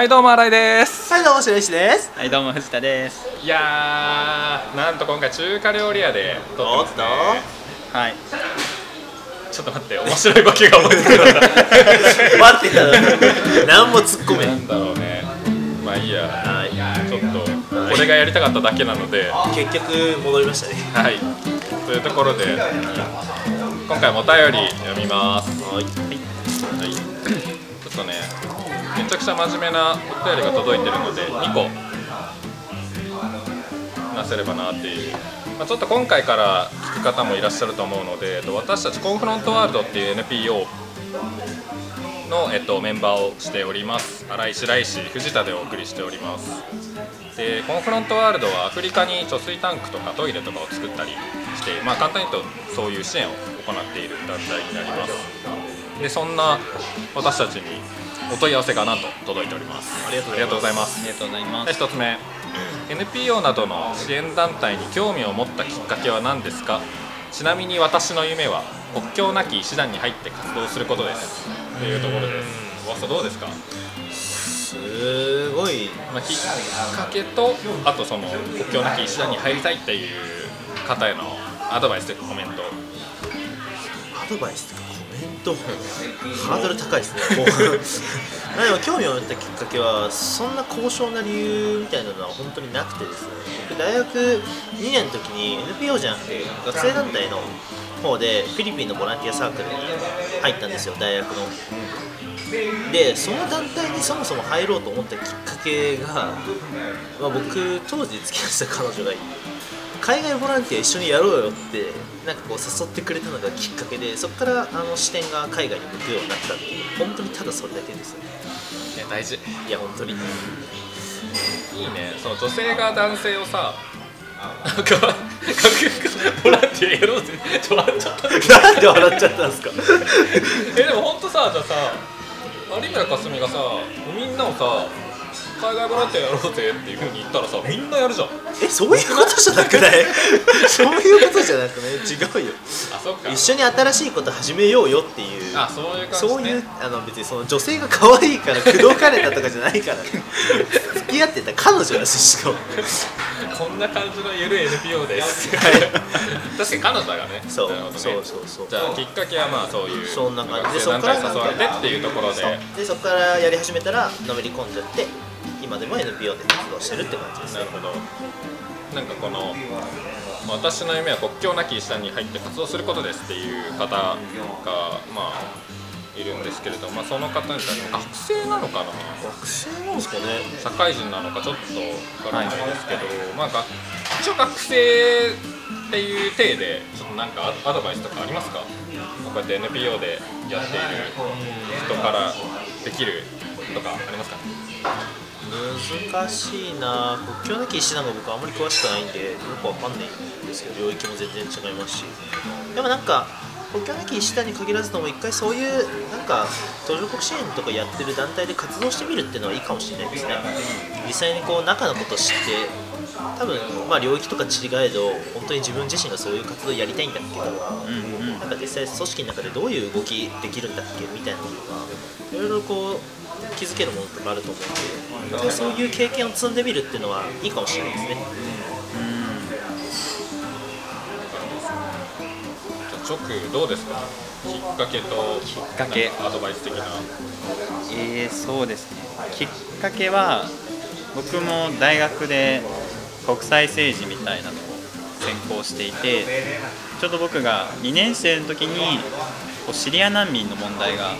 はいどうも新井です。はいどうも白石です。はいどうも藤田です。いやーなんと今回中華料理屋で撮ってますね。はい。ちょっと待って面白いボケが思いつかな 待ってたの何も突っ込めなんだろうね。まあいいや。はい。ちょっとこれがやりたかっただけなので。結局戻りましたね。はい。というところで今回もお便り読みます。はい。はい、ちょっとね、めちゃくちゃ真面目なお便りが届いてるので、2個。話せればなっていう、まあ、ちょっと今回から聞く方もいらっしゃると思うので、えっと私たちコンフロントワールドっていう NPO の、えっと、メンバーをしております、新井白石、藤田でお送りしております。でコンフロントワールドはアフリカに貯水タンクとかトイレとかを作ったりして、まあ、簡単に言うとそういう支援を行っている団体になります。でそんな私たちにお問い合わせがなんと届いております。ありがとうございます。ありがとうございます。ありがとうございますで1つ目 NPO などの支援団体に興味を持ったきっかけは何ですか？ちなみに私の夢は国境なき医師団に入って活動することです。というところです。わさどうですか？すごい。まあ、きっかけとあとその国境なき医師団に入りたいっていう方へのアドバイスというかコメント。アドバイスとハードル高いですね。でも興味を持ったきっかけはそんな高尚な理由みたいなのは本当になくてですね。僕大学2年の時に NPO じゃなくて学生団体の方でフィリピンのボランティアサークルに入ったんですよ大学の。でその団体にそもそも入ろうと思ったきっかけが、まあ、僕当時付き合ってた彼女が海外ボランティア一緒にやろうよってなんかこう誘ってくれたのがきっかけでそこからあの視点が海外に向くようになったっていう。本当にただそれだけです。よねいや大事。いや本当に。いいね。その女性が男性をさなんかかボランティアやろうぜ。ちょ笑っちゃった。なんで笑っちゃったんですか？えでも本当さじゃあさ有村架純がさみんなをさ海外ボランティアやろうぜっていうふうに言ったらさみんなやるじゃん。えそういうことじゃなくない？そういうことじゃなくない？違うよ。あそっか。一緒に新しいこと始めようよっていう。あそういう感じね。そういうあの別にその女性が可愛いから口説かれたとかじゃないから。ね付き合ってた彼女だししかも。こんな感じのゆるい NPO です。はい。確かに彼女がね。そうね。そうそうそう。じゃあきっかけはまあそういうそんな感じで学生団体に誘われてっていうところで。でそこからやり始めたらのめり込んじゃって今でも NPO で活動してるって感じです。ねなるほど。なんかこのまあ私の夢は国境なき医師団に入って活動することですっていう方がまあいるんですけれど、まあ、その方に学生なのかな？学生なんですかね。社会人なのかちょっとわからないですけど、まあ、が一応学生っていう体でちょっとなんかアアドバイスとかありますか？こうやって NPO でやっている人からできるとかありますか？難しいな。国境なき医師団が僕あんまり詳しくないんでよくわかんないんですけど領域も全然違いますし。でもなんか国境なき医師団に限らずとも一回そういうなんか途上国支援とかやってる団体で活動してみるっていうのはいいかもしれないですね。実際にこう中のことを知って多分まあ領域とか違えど本当に自分自身がそういう活動をやりたいんだけど、なんか実際組織の中でどういう動きできるんだっけみたいなのがいろいろこう気づけるものとかあると思うんでそういう経験を積んでみるっていうのはいいかもしれないですね。じゃあ直どうですか？きっかけときっかけ。アドバイス的な。えー、そうですね。きっかけは僕も大学で国際政治みたいなのを専攻していてちょうど僕が2年生の時にこうシリア難民の問題が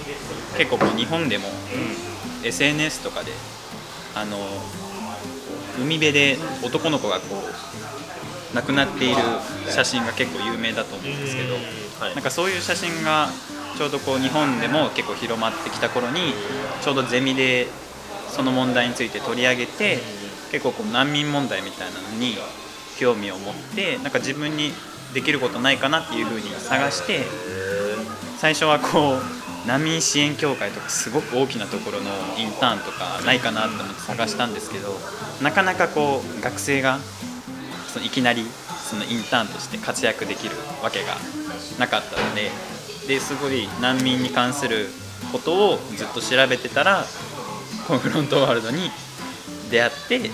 結構こう日本でも SNS とかであの海辺で男の子がこう亡くなっている写真が結構有名だと思うんですけどはい。なんかそういう写真がちょうどこう日本でも結構広まってきた頃にちょうどゼミでその問題について取り上げて結構こう難民問題みたいなのに興味を持ってなんか自分にできることないかなっていうふうに探して最初はこう難民支援協会とかすごく大きなところのインターンとかないかなと思って探したんですけどなかなかこう学生がそのいきなりそのインターンとして活躍できるわけがなかったのでですごい難民に関することをずっと調べてたらコンフロントワールドに出会って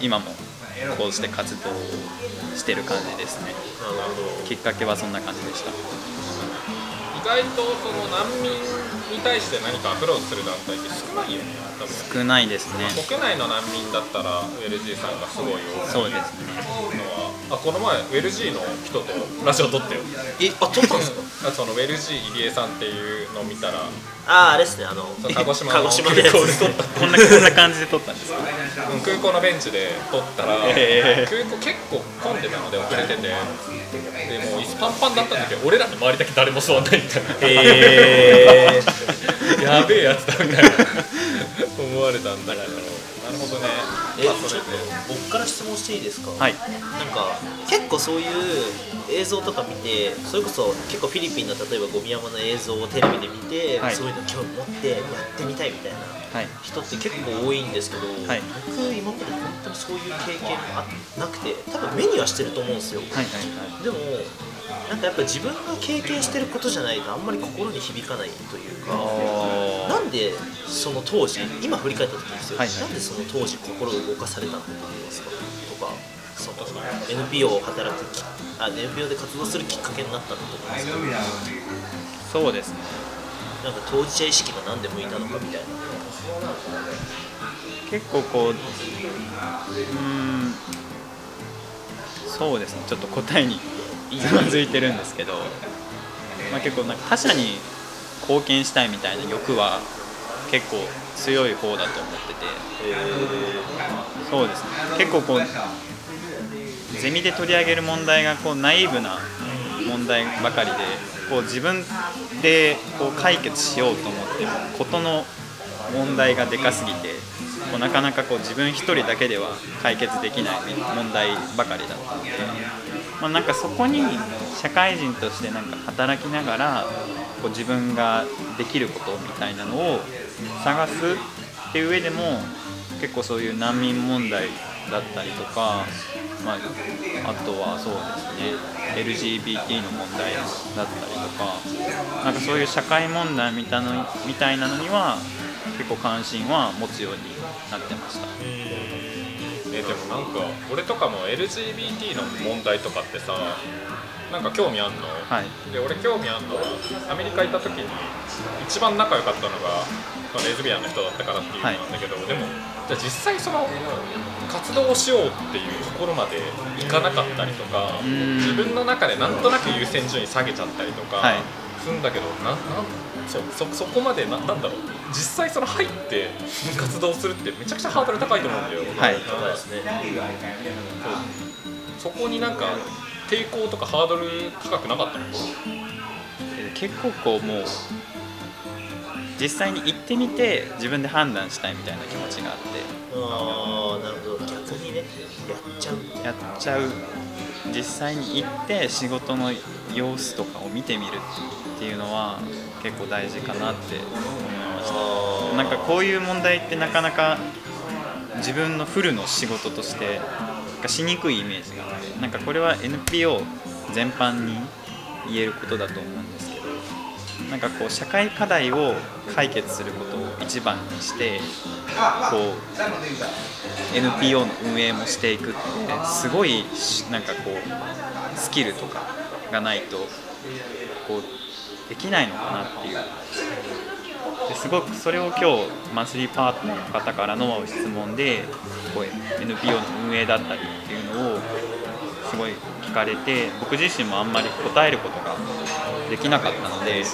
今もこうして活動してる感じですね。きっかけはそんな感じでした意外とその難民に対して何かアプローチする団体って少ないよね多分。少ないですね。国内の難民だったら LG さんがすごい多い。そうですね。のはあこの前 LG の人とラジオ撮ったよ。えあ撮ったんですか？あその LG 入江さんっていうのを見たらあああれですねあのそう鹿児島の鹿児島のやつ空港で。撮ったこんなこんな感じで撮ったんですかうん空港のベンチで撮ったら、へー。空港結構混んでたので遅れててでもう椅子パンパンだったんだけど俺らの周りだけ誰も座んないみたいな。へえ やべえやつだみたいな。思われたんだけどなるほどね。えまあそれ。僕から質問していいですか？はい。なんか結構そういう映像とか見てそれこそ結構フィリピンの例えばゴミ山の映像をテレビで見て、はい。そういうの興味持ってやってみたいみたいなはい。人って結構多いんですけど、はい。僕今まで本当にそういう経験あなくて多分目にはしてると思うんですよ、はいはいはい。でもなんかやっぱ自分が経験してることじゃないとあんまり心に響かないというかあなんでその当時今振り返った時ですよ、はいはい。なんでその当時心を動かされたんだと思いますか？とかその NPO を働くきあ NPO で活動するきっかけになったんだと思うんですけど。ーそうですね。なんか当事者意識が何で向いたのかみたいな。結構こううーん。そうですね。ちょっと答えについてるんですけど、まあ、結構なんか他者に貢献したいみたいな欲は結構強い方だと思ってて。そうですね。結構こうゼミで取り上げる問題がこうナイーブな問題ばかりでこう自分でこう解決しようと思ってもことの問題がでかすぎてこうなかなかこう自分一人だけでは解決できない問題ばかりだったので、まあ、なんかそこに社会人としてなんか働きながらこう自分ができることみたいなのを探すっていう上でも結構そういう難民問題だったりとか、まあ、あとはそうですね LGBT の問題だったりとかなんかそういう社会問題みたのみたいなのには結構関心は持つようになってました。えでもなんか俺とかも LGBT の問題とかってさなんか興味あんの、はい。で俺興味あんのはアメリカ行った時に一番仲良かったのがまあレズビアンの人だったからっていうのなんだけど、でもじゃあ実際その活動をしようっていうところまでいかなかったりとかん。自分の中でなんとなく優先順位下げちゃったりとかはいするんだけど、ななんそうそそこまでななんだろう。実際その入って活動するってめちゃくちゃハードル高いと思うんだよ。はい。そうですね。そこになんか抵抗とかハードル高くなかったの？結構こうもう実際に行ってみて自分で判断したいみたいな気持ちがあっああなるほど。逆にねやっちゃう。てやっちゃう。実際に行って仕事の様子とかを見てみるっていうのは結構大事かなって思いました。なんかこういう問題ってなかなか自分のフルの仕事としてがしにくいイメージがあってなんかこれは NPO 全般に言えることだと思うんですけどなんかこう社会課題を解決することを一番にしてこう NPO の運営もしていくってすごいなんかこうスキルとかがないとこうできないのかなっていう。ですごくそれを今日マンスリーパートナーの方からの質問でこう NPO の運営だったりっていうのをすごい聞かれて僕自身もあんまり答えることができなかったので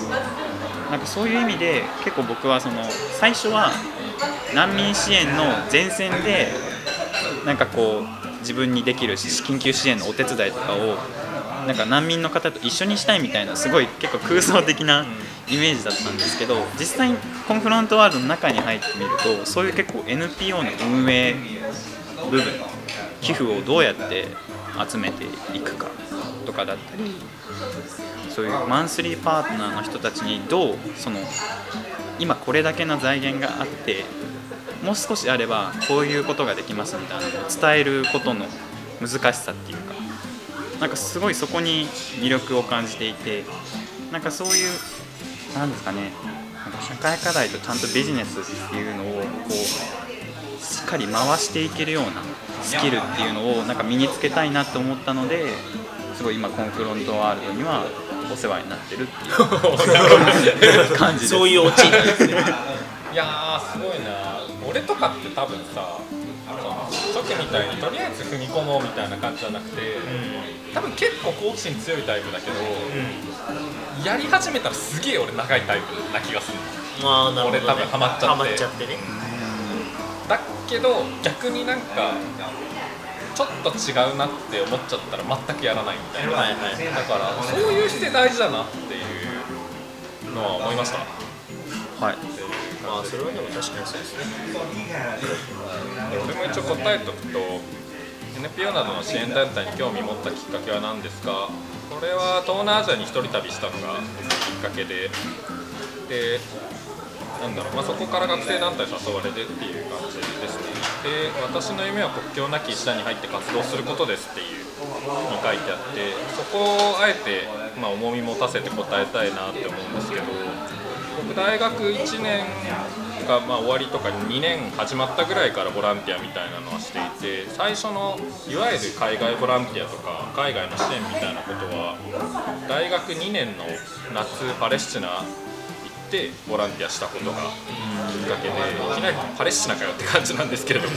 なんかそういう意味で結構僕はその最初は難民支援の前線でなんかこう自分にできる緊急支援のお手伝いとかをなんか難民の方と一緒にしたいみたいなすごい結構空想的なイメージだったんですけど実際にコンフロントワールドの中に入ってみるとそういう結構 NPO の運営部分寄付をどうやって集めていくかとかだったりそういうマンスリーパートナーの人たちにどうその今これだけの財源があってもう少しあればこういうことができますみたいなのを伝えることの難しさっていうかなんかすごいそこに魅力を感じていてなんかそういうなんですかねなんか社会課題とちゃんとビジネスっていうのをこうしっかり回していけるようなスキルっていうのをなんか身につけたいなと思ったのですごい今コンフロントワールドにはお世話になってるっていう感じですそういうオチなんですね。いやーすごいな。俺とかって多分さ初期みたいにとりあえず踏み込もうみたいな感じじゃなくて、多分結構好奇心強いタイプだけど、やり始めたらすげえ俺長いタイプな気がする。まあなるほど、ね、俺多分ハマっちゃって。ハマっちゃってね。だけど逆になんかちょっと違うなって思っちゃったら全くやらないみたいな、はいはいだからそういう姿勢大事だなっていうのは思いました。はい。まあそれはでも確かにそうですね。俺も一応答えとくと NPO などの支援団体に興味持ったきっかけは何ですか？これは東南アジアに一人旅したのがきっかけででなんだろう、まあ、そこから学生団体に誘われてっていう感じですね。で私の夢は国境なき医師団に入って活動することですっていうに書いてあってそこをあえて、まあ、重み持たせて答えたいなって思うんですけど僕大学1年がまあ終わりとか2年始まったぐらいからボランティアみたいなのはしていて最初のいわゆる海外ボランティアとか海外の支援みたいなことは大学2年の夏パレスチナ行ってボランティアしたことがきっかけでいきなりパレスチナかよって感じなんですけれども。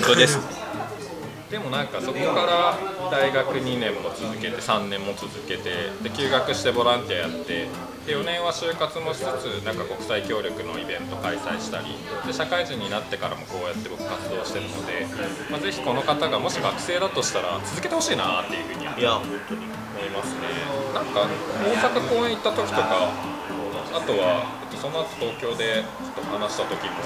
でもなんかそこから大学2年も続けて3年も続けてで休学してボランティアやってで4年は就活もしつつなんか国際協力のイベント開催したりで社会人になってからもこうやって僕活動してるので、まあ、ぜひこの方がもし学生だとしたら続けてほしいなっていうふうにいや。本当に思いますね。なんか大阪公演行った時とかあとはえっとその後東京でちょっと話した時も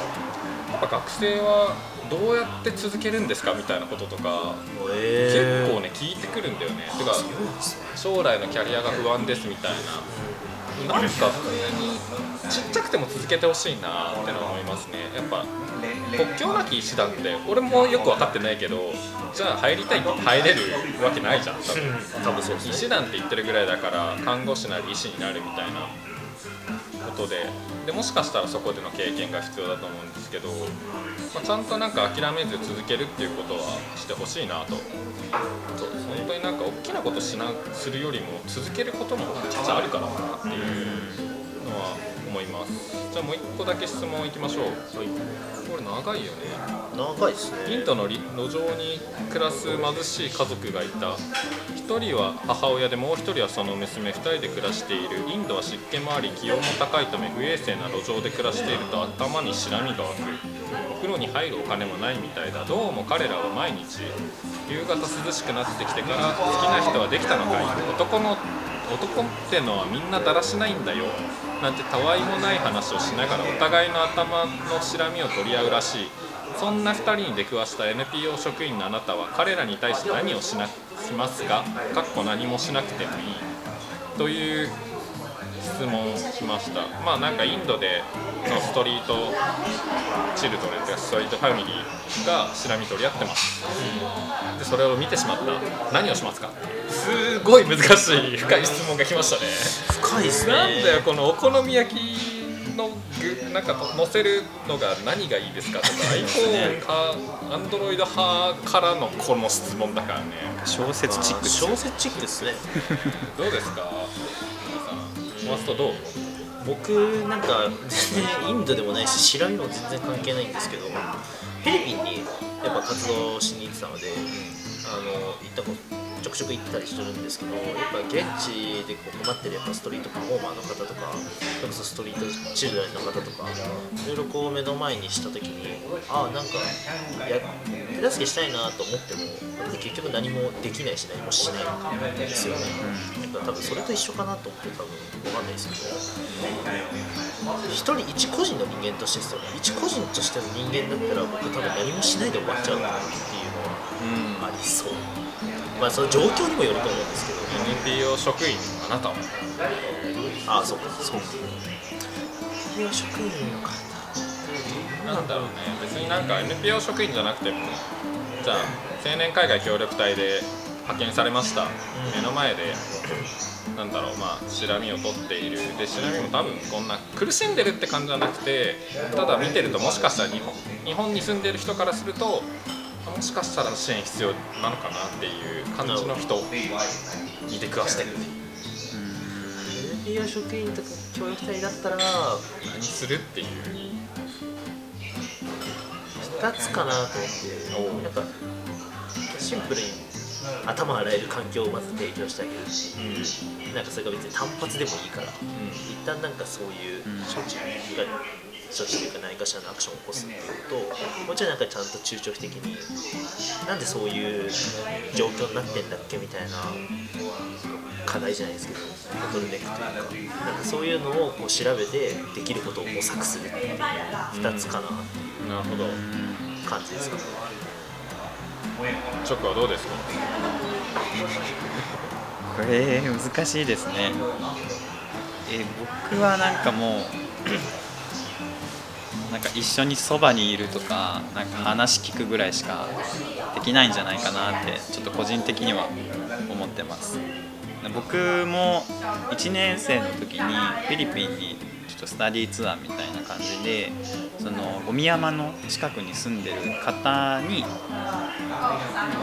やっぱ学生はどうやって続けるんですかみたいなこととかえ結構ね聞いてくるんだよね。てか将来のキャリアが不安ですみたいななんか普通にちっちゃくても続けてほしいなってのは思いますね。やっぱ国境なき医師団って俺もよく分かってないけどじゃあ入りたいって入れるわけないじゃん。多分。多分そう医師団って言ってるぐらいだから看護師なり医師になるみたいなことででもしかしたらそこでの経験が必要だと思うんですけど、まあ、ちゃんとなんか諦めず続けるっていうことはしてほしいなと。そうです本当になんか大きなことしなするよりも続けることもめちゃくちゃあるからかなっていうのは思います。じゃあもう一個だけ質問いきましょう。これ長いよね。長いですね。インドのり路上に暮らす貧しい家族がいた。1人は母親でもう1人はその娘2人で暮らしている。インドは湿気もあり気温も高いため不衛生な路上で暮らしていると頭にシラミが湧く。お風呂に入るお金もないみたいだ。どうも彼らは毎日夕方涼しくなってきてから好きな人はできたのかい。男の男ってのはみんなだらしないんだよなんてたわいもない話をしながらお互いの頭のしらみを取り合うらしい。そんな2人に出くわした NPO 職員のあなたは彼らに対して何をしなしますかかっこ何もしなくてもいい。という質問をしました。まあなんかインドでのストリートチルドレンというかストリートファミリーがしらみ取り合ってます。でそれを見てしまった。何をしますか？すごい難しい深い質問が来ましたね。深いですね。なんだよこのお好み焼きの具なんか乗せるのが何がいいですかとか。iPhone か Android 派からのこの質問だからね。小説チックですよ小説チックですね。どうですか？マストどう僕なんか全然インドでもないし白身も全然関係ないんですけどフィリピンにやっぱ活動しに行ってたのであの行ったことちょくちょく行ったりするんですけどやっぱ現地でこう困ってるやっぱストリートパフォーマーの方とかそれこそストリートチルドレンの方とかいろいろこう目の前にした時にああなんかや手助けしたいなと思っても結局何もできないし何もしないんですよね、やっぱ多分それと一緒かなと思って多分わかんないですけど。一人一個人の人間としてですよね。一個人としての人間だったら僕多分何もしないで終わっちゃうなっていうのはありそう。まあその状況にもよると思うんですけど。NPO 職員のあなたはああそうかそうか。いや職員の方。なんだろうね。別になんか NPO 職員じゃなくてもじゃあ青年海外協力隊で派遣されました、目の前でなんだろうまあシラミを取っている。でシラミも多分こんな苦しんでるって感じじゃなくてただ見てるともしかしたら日本日本に住んでる人からするともしかしたら支援必要なのかなっていう感じの人に出くわしてる NPO 職員とか協力隊だったら何するっていう2つかなと思ってやっぱシンプルに頭洗える環境をまず提供してあげるう。ん。なんかそれが別に単発でもいいから。一旦なんかそういううん。処置が処置というか何かしらのアクションを起こすっていうともちろんなんかちゃんと中長期的になんでそういう状況になってんだっけみたいな課題じゃないですけどボトルネックというか。なんかそういうのをこう調べてできることを模索するっていう2つかなってなるほど。いう感じですか？ね。チョコはどうですか？これ難しいですね。え僕はなんかもうなんか一緒にそばにいるとかなんか話聞くぐらいしかできないんじゃないかなってちょっと個人的には思ってます。僕も1年生の時にフィリピンにちょっとスタディーツアーみたいな感じでそのゴミ山の近くに住んでる方に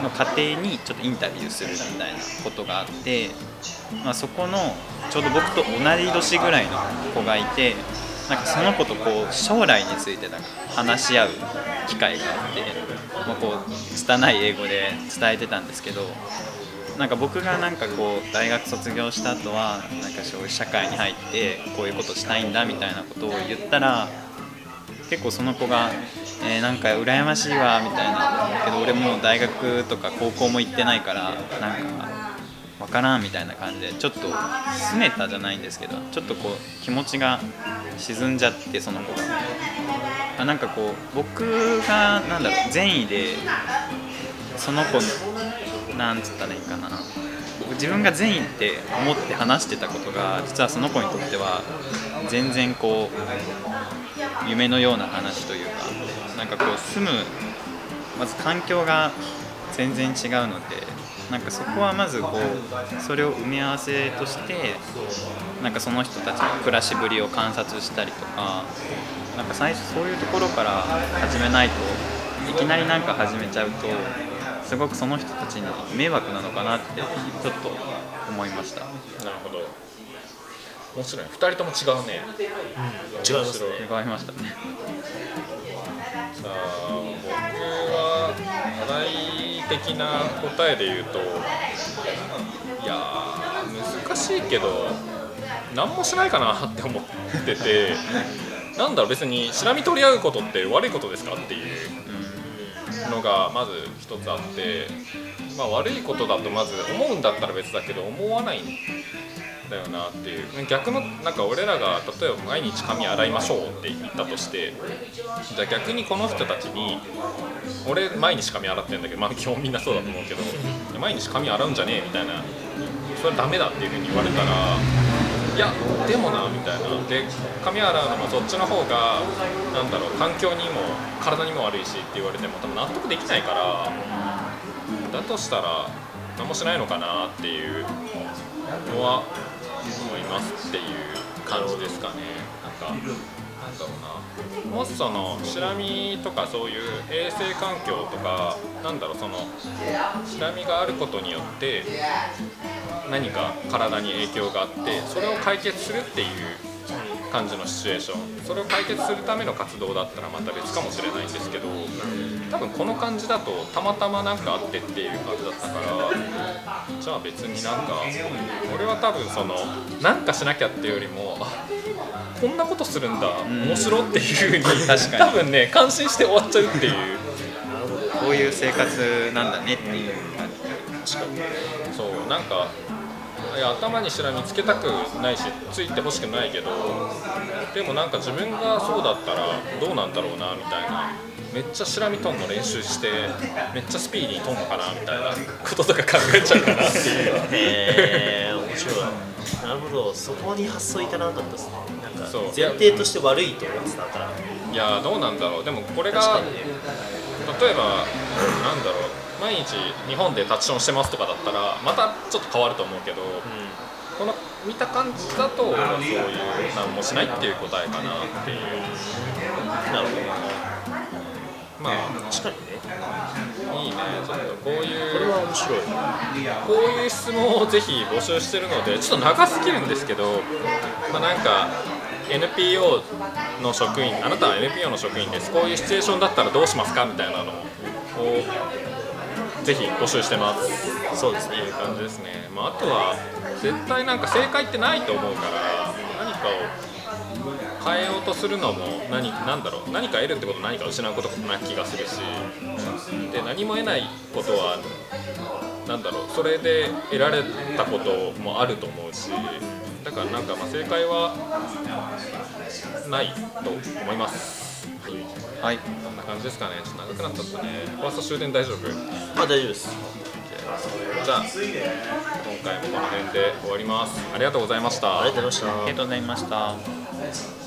の家庭にちょっとインタビューするみたいなことがあって、まあ、そこのちょうど僕と同い年ぐらいの子がいてなんかその子とこう将来についてなんか話し合う機会があって、まあ、こう拙い英語で伝えてたんですけどなんか僕がなんかこう大学卒業した後はなんかそういう社会に入ってこういうことしたいんだみたいなことを言ったら結構その子が、えーなんか羨ましいわみたいな。けど俺もう大学とか高校も行ってないからなんか分からんみたいな感じでちょっと拗ねたじゃないんですけどちょっとこう気持ちが沈んじゃってその子が。あなんかこう僕がなんだろう善意でその子のなんつったらいいかな。自分が善意って思って話してたことが実はその子にとっては全然こう夢のような話というかなんかこう住むまず環境が全然違うのでなんかそこはまずこうそれを埋め合わせとしてなんかその人たちの暮らしぶりを観察したりとかなんか最初そういうところから始めないといきなりなんか始めちゃうとすごくその人たちに迷惑なのかなってちょっと思いました。なるほど。面白い。2人とも違うね。違いますね。違いましたね。さあ僕は課題的な答えで言うといやー難しいけど何もしないかなって思っててなんだろう別にしらみ取り合うことって悪いことですかっていうのがまず一つあって、まあ、悪いことだとまず思うんだったら別だけど思わないんだよなっていう。逆のなんか俺らが例えば毎日髪洗いましょうって言ったとしてじゃあ逆にこの人たちに俺毎日髪洗ってんだけどまあ基本みんなそうだと思うけど毎日髪洗うんじゃねえみたいなそれはダメだっていうふうに言われたらいやでもなみたいな。で髪洗うのもそっちの方がなんだろう環境にも体にも悪いしって言われても多分納得できないからだとしたら何もしないのかなっていうのは思いますっていう感じですかね。なんかなんだろうな。もしそのシラミとかそういう衛生環境とかなんだろうそのシラミがあることによって何か体に影響があってそれを解決するっていう感じのシチュエーション。それを解決するための活動だったらまた別かもしれないんですけど多分この感じだとたまたまなんかあってっていう感じだったからじゃあ別になんか俺は多分そのなんかしなきゃっていうよりもあこんなことするんだ面白っていうふうに確かに。多分ね感心して終わっちゃうっていう。こういう生活なんだねっていう感じ。そうなんかいや頭にしらみつけたくないしついてほしくないけどでもなんか自分がそうだったらどうなんだろうなみたいな。めっちゃしらみとんの練習してめっちゃスピーディーにとんのかなみたいな こととか考えちゃうかなっていう。へえ面白い。なるほど。そこに発想いかなかったですね。なんかそう。前提として悪いと思ってたから。いやどうなんだろう。でもこれが例えばなんだろう毎日日本でタッチションしてますとかだったらまたちょっと変わると思うけど、この見た感じだとそういう何もしないっていう答えかなっていう。なるほどまあ確かにねいいね。ちょっとこういうこれは面白い。こういう質問をぜひ募集してるのでちょっと長すぎるんですけど、まあ、なんか NPO の職員あなたは NPO の職員です。こういうシチュエーションだったらどうしますかみたいなのをぜひ募集してます。そうですねいう感じですね、まあ、あとは絶対なんか正解ってないと思うから何かを変えようとするのも何なんだろう何か得るってこと何か失うことな気がするしで何も得ないことはなんだろうそれで得られたこともあると思うしだからなんかまあ正解はないと思います。はい。こんな感じですかね。ちょっと長くなっちゃったね。ファースト終電大丈夫？まあ大丈夫です。じゃあ今回もこの辺で終わります。ありがとうございました。ありがとうございました。ありがとうございました